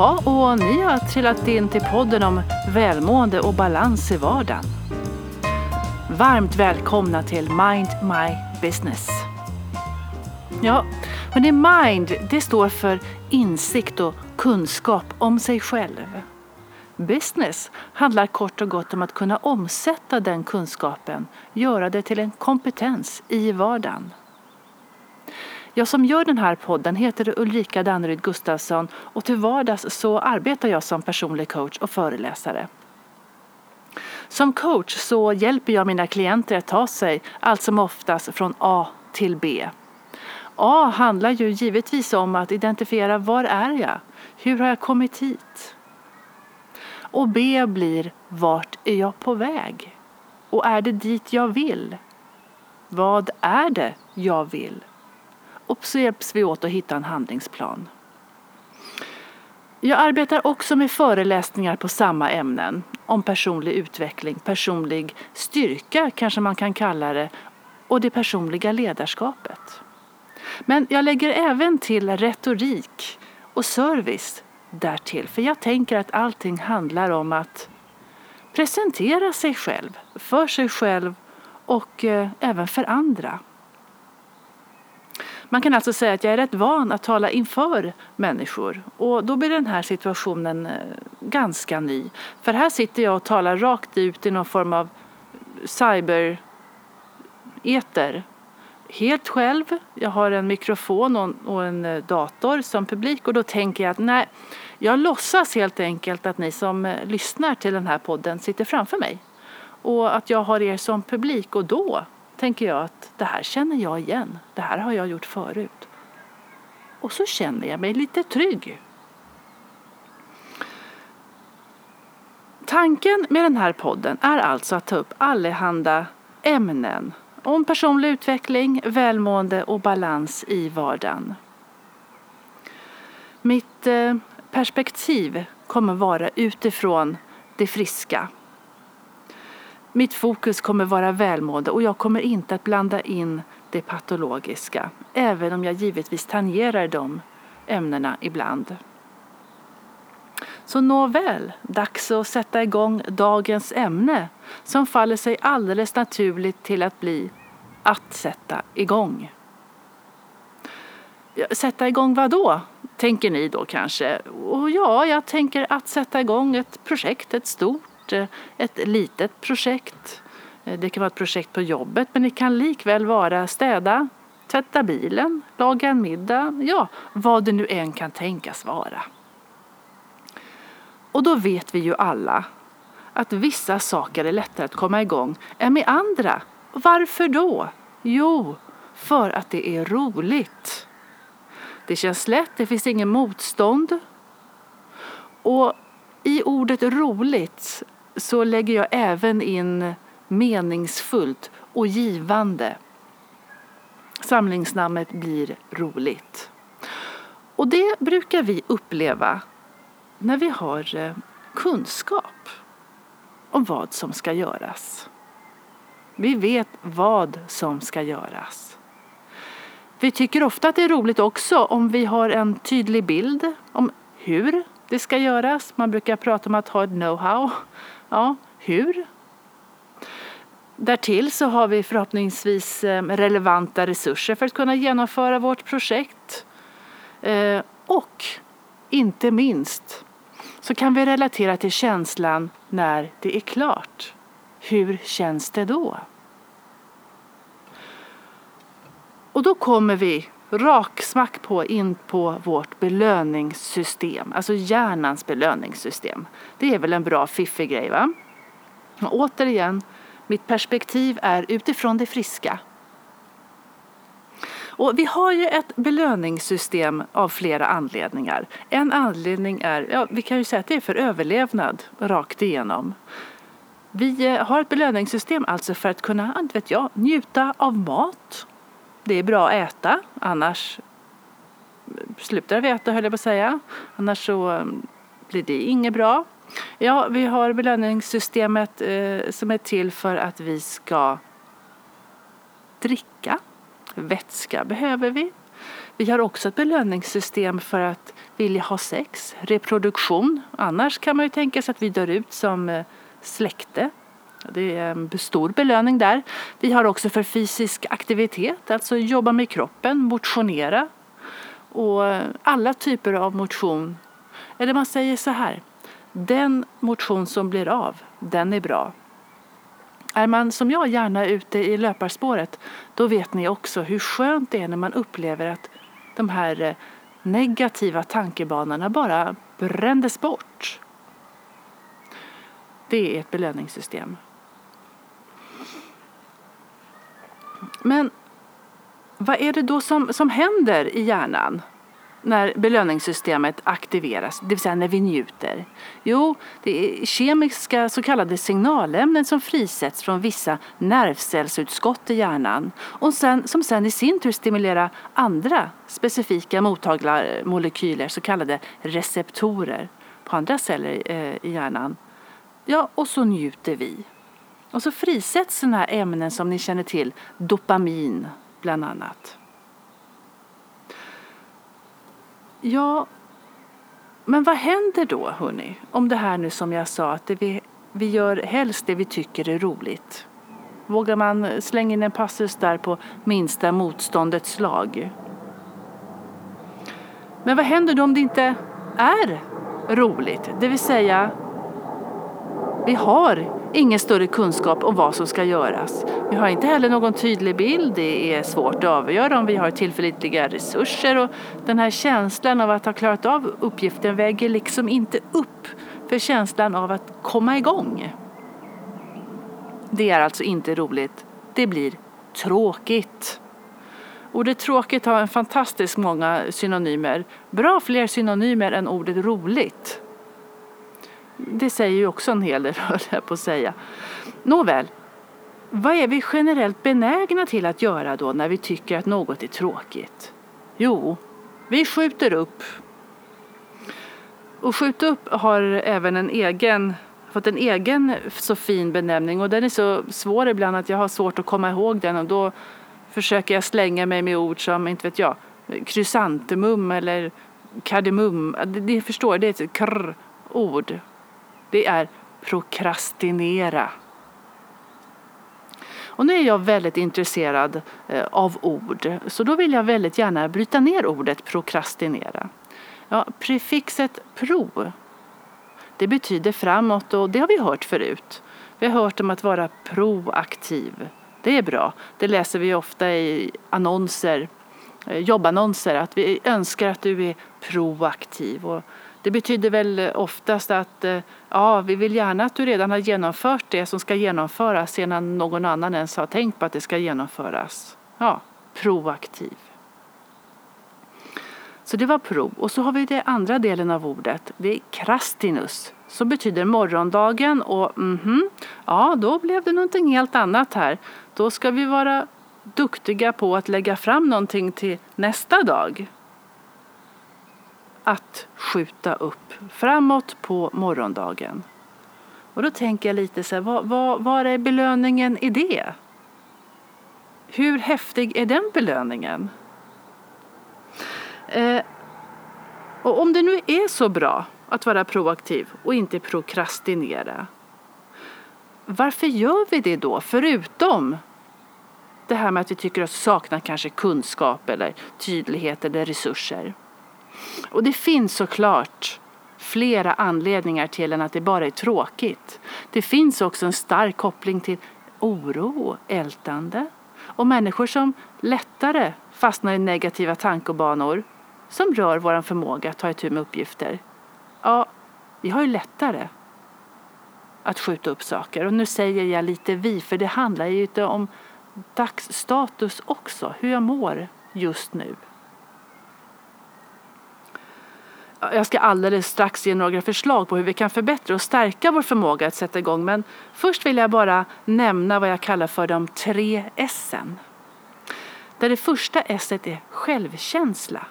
Jaha, och ni har trillat in till podden om välmående och balans i vardagen. Varmt välkomna till Mind My Business. Ja, hörni, mind det står för insikt och kunskap om sig själv. Business handlar kort och gott om att kunna omsätta den kunskapen, göra det till en kompetens i vardagen. Jag som gör den här podden heter Ulrika Danneryd Gustafsson och till vardags så arbetar jag som personlig coach och föreläsare. Som coach så hjälper jag mina klienter att ta sig allt som oftast från A till B. A handlar ju givetvis om att identifiera var är jag? Hur har jag kommit hit? Och B blir vart är jag på väg? Och är det dit jag vill? Vad är det jag vill? Och så hjälps vi åt att hitta en handlingsplan. Jag arbetar också med föreläsningar på samma ämnen. Om personlig utveckling, personlig styrka kanske man kan kalla det och det personliga ledarskapet. Men jag lägger även till retorik och service därtill. För jag tänker att allting handlar om att presentera sig själv, för sig själv och eh, även för andra. Man kan alltså säga att jag är rätt van att tala inför människor och då blir den här situationen eh, ganska ny. För här sitter jag och talar rakt ut i någon form av cyber-eter. Helt själv. Jag har en mikrofon och en eh, dator som publik och då tänker jag att nej, jag låtsas helt enkelt att ni som eh, lyssnar till den här podden sitter framför mig och att jag har er som publik och då tänker jag att det här känner jag igen. Det här har jag gjort förut. Och så känner jag mig lite trygg. Tanken med den här podden är alltså att ta upp allehanda ämnen om personlig utveckling, välmående och balans i vardagen. Mitt eh, perspektiv kommer vara utifrån det friska, mitt fokus kommer vara välmående och jag kommer inte att blanda in det patologiska, även om jag givetvis tangerar de ämnena ibland. Så nåväl, dags att sätta igång dagens ämne som faller sig alldeles naturligt till att bli att sätta igång. Sätta igång vad då? Tänker ni då kanske? Och ja, jag tänker att sätta igång ett projekt, ett stort Eh, ett litet projekt. Eh, det kan vara ett projekt på jobbet men det kan likväl vara städa, tvätta bilen, laga en middag, ja vad det nu än kan tänkas vara. Och då vet vi ju alla att vissa saker är lättare att komma igång än med andra. Varför då? Jo, för att det är roligt. Det känns lätt, det finns ingen motstånd. Och i ordet roligt så lägger jag även in meningsfullt och givande. Samlingsnamnet blir roligt. Och det brukar vi uppleva när vi har eh, kunskap om vad som ska göras. Vi vet vad som ska göras. Vi tycker ofta att det är roligt också om vi har en tydlig bild om hur det ska göras. Man brukar prata om att ha ett know-how. Ja, hur? Därtill så har vi förhoppningsvis eh, relevanta resurser för att kunna genomföra vårt projekt. Eh, och inte minst så kan vi relatera till känslan när det är klart. Hur känns det då? Och då kommer vi raksmack på in på vårt belöningssystem, alltså hjärnans belöningssystem. Det är väl en bra fiffig grej va? Och återigen, mitt perspektiv är utifrån det friska. Och vi har ju ett belöningssystem av flera anledningar. En anledning är, ja, vi kan ju säga att det är för överlevnad rakt igenom. Vi eh, har ett belöningssystem alltså för att kunna, inte vet jag, njuta av mat, det är bra att äta, annars slutar vi äta höll jag på att säga. Annars så eh, blir det inget bra. Ja, vi har belöningssystemet eh, som är till för att vi ska dricka. Vätska behöver vi. Vi har också ett belöningssystem för att vilja ha sex, reproduktion. Annars kan man ju tänka sig att vi dör ut som eh, släkte. Det är en stor belöning där. Vi har också för fysisk aktivitet, alltså jobba med kroppen, motionera. Och eh, alla typer av motion. Eller man säger så här, den motion som blir av, den är bra. Är man som jag gärna ute i löparspåret, då vet ni också hur skönt det är när man upplever att de här eh, negativa tankebanorna bara brändes bort. Det är ett belöningssystem. Men vad är det då som, som händer i hjärnan när belöningssystemet aktiveras, det vill säga när vi njuter? Jo, det är kemiska så kallade signalämnen som frisätts från vissa nervcellsutskott i hjärnan och sen, som sen i sin tur stimulerar andra specifika mottagarmolekyler så kallade receptorer, på andra celler eh, i hjärnan. Ja, och så njuter vi. Och så frisätts sådana här ämnen som ni känner till, dopamin bland annat. Ja, men vad händer då hörni? Om det här nu som jag sa att det vi, vi gör helst det vi tycker är roligt. Vågar man slänga in en passus där på minsta motståndets lag? Men vad händer då om det inte är roligt? Det vill säga, vi har ingen större kunskap om vad som ska göras. Vi har inte heller någon tydlig bild. Det är svårt att avgöra om vi har tillförlitliga resurser och den här känslan av att ha klarat av uppgiften väger liksom inte upp för känslan av att komma igång. Det är alltså inte roligt. Det blir tråkigt. Ordet tråkigt har en fantastiskt många synonymer. Bra fler synonymer än ordet roligt det säger ju också en hel del, höll jag på att säga. Nåväl, vad är vi generellt benägna till att göra då när vi tycker att något är tråkigt? Jo, vi skjuter upp. Och skjuta upp har även en egen, fått en egen så fin benämning och den är så svår ibland att jag har svårt att komma ihåg den och då försöker jag slänga mig med ord som, inte vet jag, krysantemum eller kardemum. Ni förstår, det är ett krr-ord det är prokrastinera. Och nu är jag väldigt intresserad eh, av ord, så då vill jag väldigt gärna bryta ner ordet prokrastinera. Ja, prefixet pro, det betyder framåt och det har vi hört förut. Vi har hört om att vara proaktiv. Det är bra. Det läser vi ofta i annonser, eh, jobbannonser, att vi önskar att du är proaktiv. Och det betyder väl oftast att eh, ja, vi vill gärna att du redan har genomfört det som ska genomföras innan någon annan ens har tänkt på att det ska genomföras. Ja, proaktiv. Så det var prov. Och så har vi den andra delen av ordet. Det är krastinus som betyder morgondagen och mhm, ja, då blev det någonting helt annat här. Då ska vi vara duktiga på att lägga fram någonting till nästa dag att skjuta upp framåt på morgondagen. Och då tänker jag lite så här, vad, vad, vad är belöningen i det? Hur häftig är den belöningen? Eh, och om det nu är så bra att vara proaktiv och inte prokrastinera, varför gör vi det då? Förutom det här med att vi tycker oss sakna kanske kunskap eller tydlighet eller resurser. Och det finns såklart flera anledningar till än att det bara är tråkigt. Det finns också en stark koppling till oro och ältande och människor som lättare fastnar i negativa tankebanor som rör vår förmåga att ta itu med uppgifter. Ja, vi har ju lättare att skjuta upp saker. Och nu säger jag lite vi, för det handlar ju inte om dagsstatus också, hur jag mår just nu. Jag ska alldeles strax ge några förslag på hur vi kan förbättra och stärka vår förmåga att sätta igång. Men först vill jag bara nämna vad jag kallar för de tre S'en. Där det första S är självkänsla.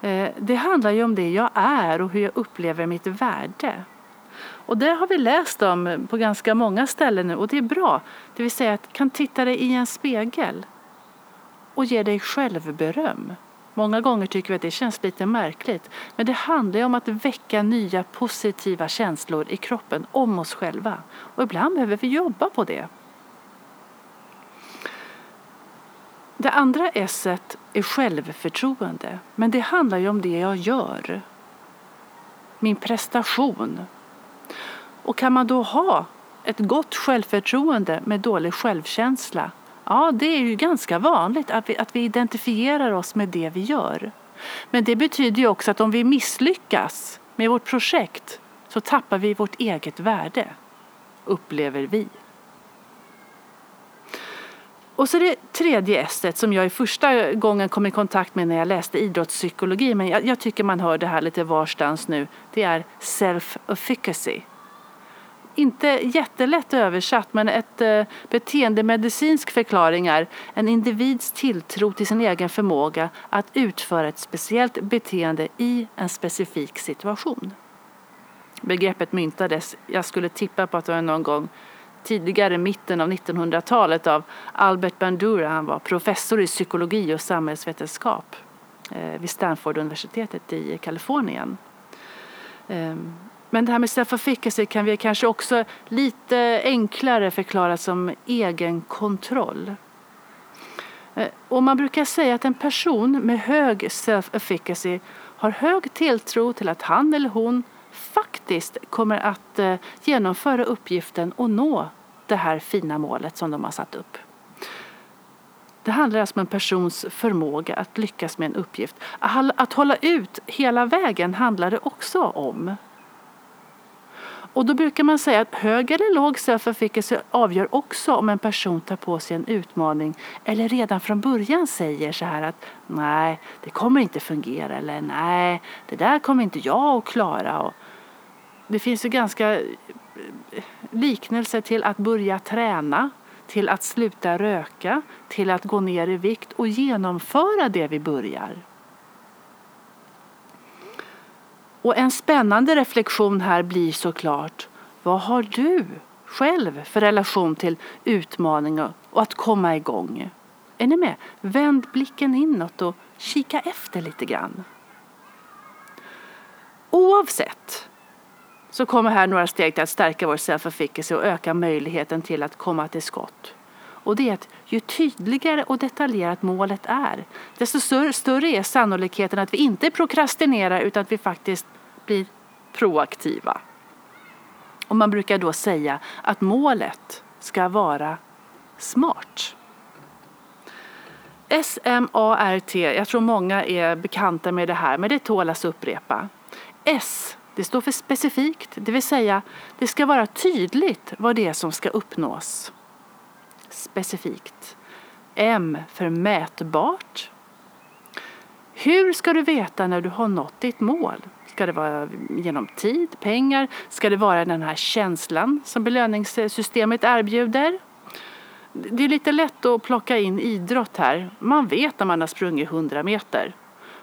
Eh, det handlar ju om det jag är och hur jag upplever mitt värde. Och det har vi läst om på ganska många ställen nu och det är bra. Det vill säga att kan titta dig i en spegel och ge dig självberöm. Många gånger tycker vi att det känns lite märkligt, men det handlar ju om att väcka nya positiva känslor i kroppen om oss själva. Och ibland behöver vi jobba på det. Det andra S är självförtroende, men det handlar ju om det jag gör. Min prestation. Och kan man då ha ett gott självförtroende med dålig självkänsla Ja, det är ju ganska vanligt att vi, att vi identifierar oss med det vi gör. Men det betyder ju också att om vi misslyckas med vårt projekt så tappar vi vårt eget värde, upplever vi. Och så det tredje S som jag i första gången kom i kontakt med när jag läste idrottspsykologi, men jag, jag tycker man hör det här lite varstans nu, det är self-efficacy inte jättelätt översatt, men ett eh, beteendemedicinsk förklaring är en individs tilltro till sin egen förmåga att utföra ett speciellt beteende i en specifik situation. Begreppet myntades, jag skulle tippa på att det var någon gång tidigare mitten av 1900-talet av Albert Bandura. Han var professor i psykologi och samhällsvetenskap eh, vid Stanford-universitetet i Kalifornien. Ehm, men det här med self-efficacy kan vi kanske också lite enklare förklara som egenkontroll. Eh, och man brukar säga att en person med hög self-efficacy har hög tilltro till att han eller hon faktiskt kommer att eh, genomföra uppgiften och nå det här fina målet som de har satt upp. Det handlar alltså om en persons förmåga att lyckas med en uppgift. Att hålla ut hela vägen handlar det också om. Och då brukar man säga att hög eller låg self-efficacy avgör också om en person tar på sig en utmaning eller redan från början säger så här att nej, det kommer inte fungera eller nej, det där kommer inte jag att klara. Och det finns ju ganska eh, liknelser till att börja träna, till att sluta röka, till att gå ner i vikt och genomföra det vi börjar. Och en spännande reflektion här blir såklart, vad har du själv för relation till utmaningar och att komma igång? Är ni med? Vänd blicken inåt och kika efter lite grann. Oavsett så kommer här några steg till att stärka vår self-efficacy och öka möjligheten till att komma till skott. Och det är att ju tydligare och detaljerat målet är, desto större är sannolikheten att vi inte prokrastinerar utan att vi faktiskt blir proaktiva. Och man brukar då säga att målet ska vara smart. S-M-A-R-T, jag tror många är bekanta med det här, men det tål att upprepa. S, det står för specifikt, det vill säga det ska vara tydligt vad det är som ska uppnås specifikt. M för mätbart. Hur ska du veta när du har nått ditt mål? Ska det vara genom tid, pengar? Ska det vara den här känslan som belöningssystemet erbjuder? Det är lite lätt att plocka in idrott här. Man vet när man har sprungit 100 meter.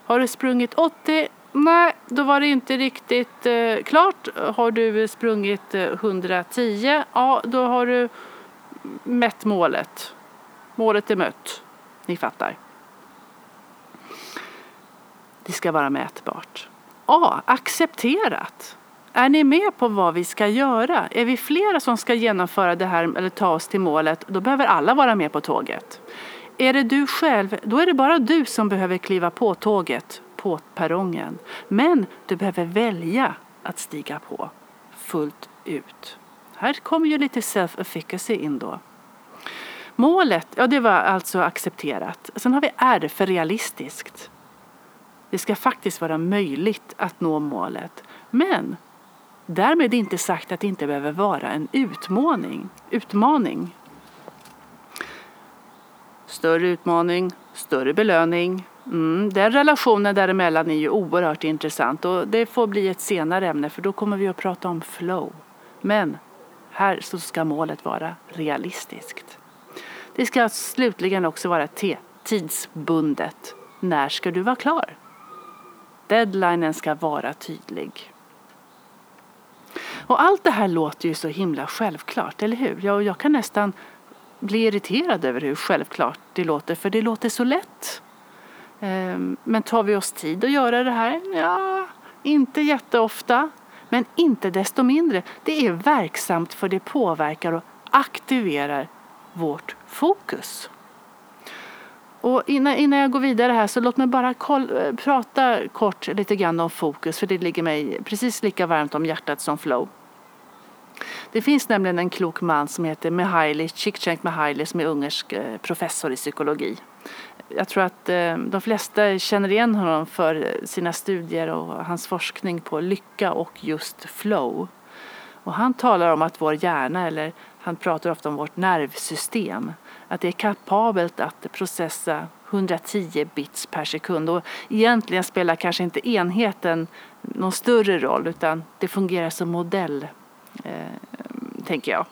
Har du sprungit 80? Nej, då var det inte riktigt eh, klart. Har du sprungit eh, 110? Ja, då har du mätt målet. Målet är mött. Ni fattar. Det ska vara mätbart. A. Accepterat. Är ni med på vad vi ska göra? Är vi flera som ska genomföra det här eller ta oss till målet, då behöver alla vara med på tåget. Är det du själv, då är det bara du som behöver kliva på tåget på perrongen. Men du behöver välja att stiga på fullt ut. Här kommer ju lite self-efficacy in då. Målet, ja det var alltså accepterat. Sen har vi R för realistiskt. Det ska faktiskt vara möjligt att nå målet. Men därmed inte sagt att det inte behöver vara en utmaning. utmaning. Större utmaning, större belöning. Mm, den relationen däremellan är ju oerhört intressant och det får bli ett senare ämne för då kommer vi att prata om flow. Men här så ska målet vara realistiskt. Det ska slutligen också vara T, tidsbundet. När ska du vara klar? Deadlinen ska vara tydlig. Och allt det här låter ju så himla självklart, eller hur? Jag, jag kan nästan bli irriterad över hur självklart det låter, för det låter så lätt. Ehm, men tar vi oss tid att göra det här? Ja, inte jätteofta, men inte desto mindre. Det är verksamt för det påverkar och aktiverar vårt fokus. Och innan, innan jag går vidare här så låt mig bara koll, eh, prata kort lite grann om fokus för det ligger mig precis lika varmt om hjärtat som flow. Det finns nämligen en klok man som heter Mihaly Csikszentmihalyi som är ungersk eh, professor i psykologi. Jag tror att eh, de flesta känner igen honom för eh, sina studier och hans forskning på lycka och just flow. Och han talar om att vår hjärna, eller han pratar ofta om vårt nervsystem, att det är kapabelt att processa 110 bits per sekund. Och egentligen spelar kanske inte enheten någon större roll utan det fungerar som modell, Eh, tänker jag.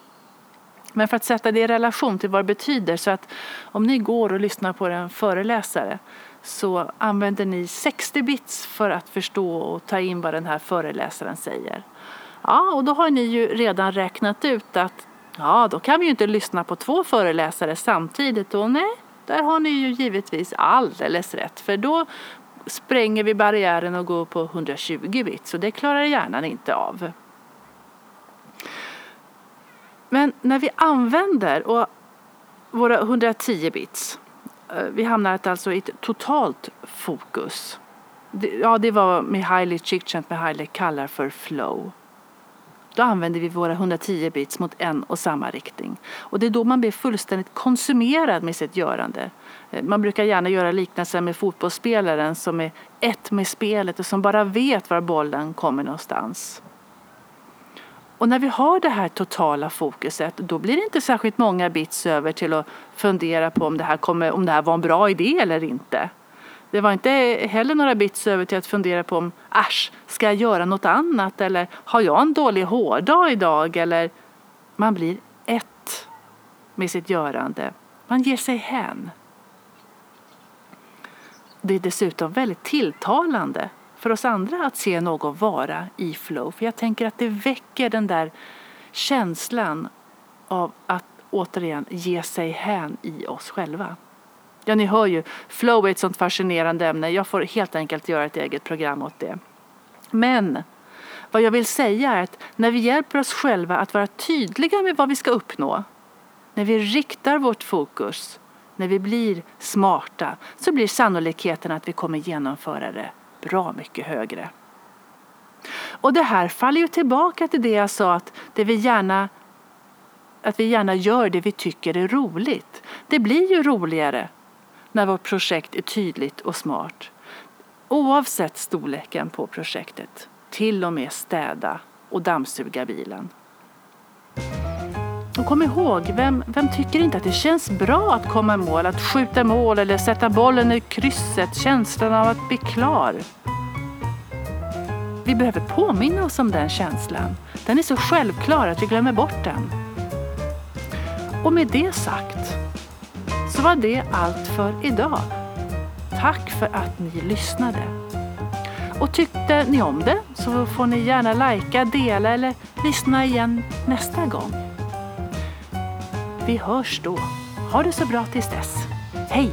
Men för att sätta det i relation till vad det betyder så att om ni går och lyssnar på en föreläsare så använder ni 60 bits för att förstå och ta in vad den här föreläsaren säger. Ja, och då har ni ju redan räknat ut att ja, då kan vi ju inte lyssna på två föreläsare samtidigt och nej, där har ni ju givetvis alldeles rätt för då spränger vi barriären och går på 120 bits och det klarar hjärnan inte av. Men när vi använder och våra 110 bits, eh, vi hamnar alltså i ett totalt fokus. Ja, det var Mihaly Csikszentmihalyi kallar för flow. Då använder vi våra 110 bits mot en och samma riktning. Och det är då man blir fullständigt konsumerad med sitt görande. Eh, man brukar gärna göra liknelser med fotbollsspelaren som är ett med spelet och som bara vet var bollen kommer någonstans. Och när vi har det här totala fokuset då blir det inte särskilt många bits över till att fundera på om det här, kommer, om det här var en bra idé eller inte. Det var inte heller några bits över till att fundera på om äsch, ska jag göra något annat eller har jag en dålig hårdag idag eller man blir ett med sitt görande. Man ger sig hän. Det är dessutom väldigt tilltalande för oss andra att se någon vara i flow. För jag tänker att det väcker den där känslan av att återigen ge sig hän i oss själva. Ja, ni hör ju, flow är ett sånt fascinerande ämne. Jag får helt enkelt göra ett eget program åt det. Men vad jag vill säga är att när vi hjälper oss själva att vara tydliga med vad vi ska uppnå, när vi riktar vårt fokus, när vi blir smarta, så blir sannolikheten att vi kommer genomföra det bra mycket högre. Och det här faller ju tillbaka till det jag sa att, det vi gärna, att vi gärna gör det vi tycker är roligt. Det blir ju roligare när vårt projekt är tydligt och smart. Oavsett storleken på projektet. Till och med städa och dammsuga bilen. Och kom ihåg, vem, vem tycker inte att det känns bra att komma i mål, att skjuta mål eller sätta bollen i krysset, känslan av att bli klar. Vi behöver påminna oss om den känslan. Den är så självklar att vi glömmer bort den. Och med det sagt så var det allt för idag. Tack för att ni lyssnade. Och tyckte ni om det så får ni gärna lajka, dela eller lyssna igen nästa gång. Vi hörs då. Ha det så bra tills dess. Hej!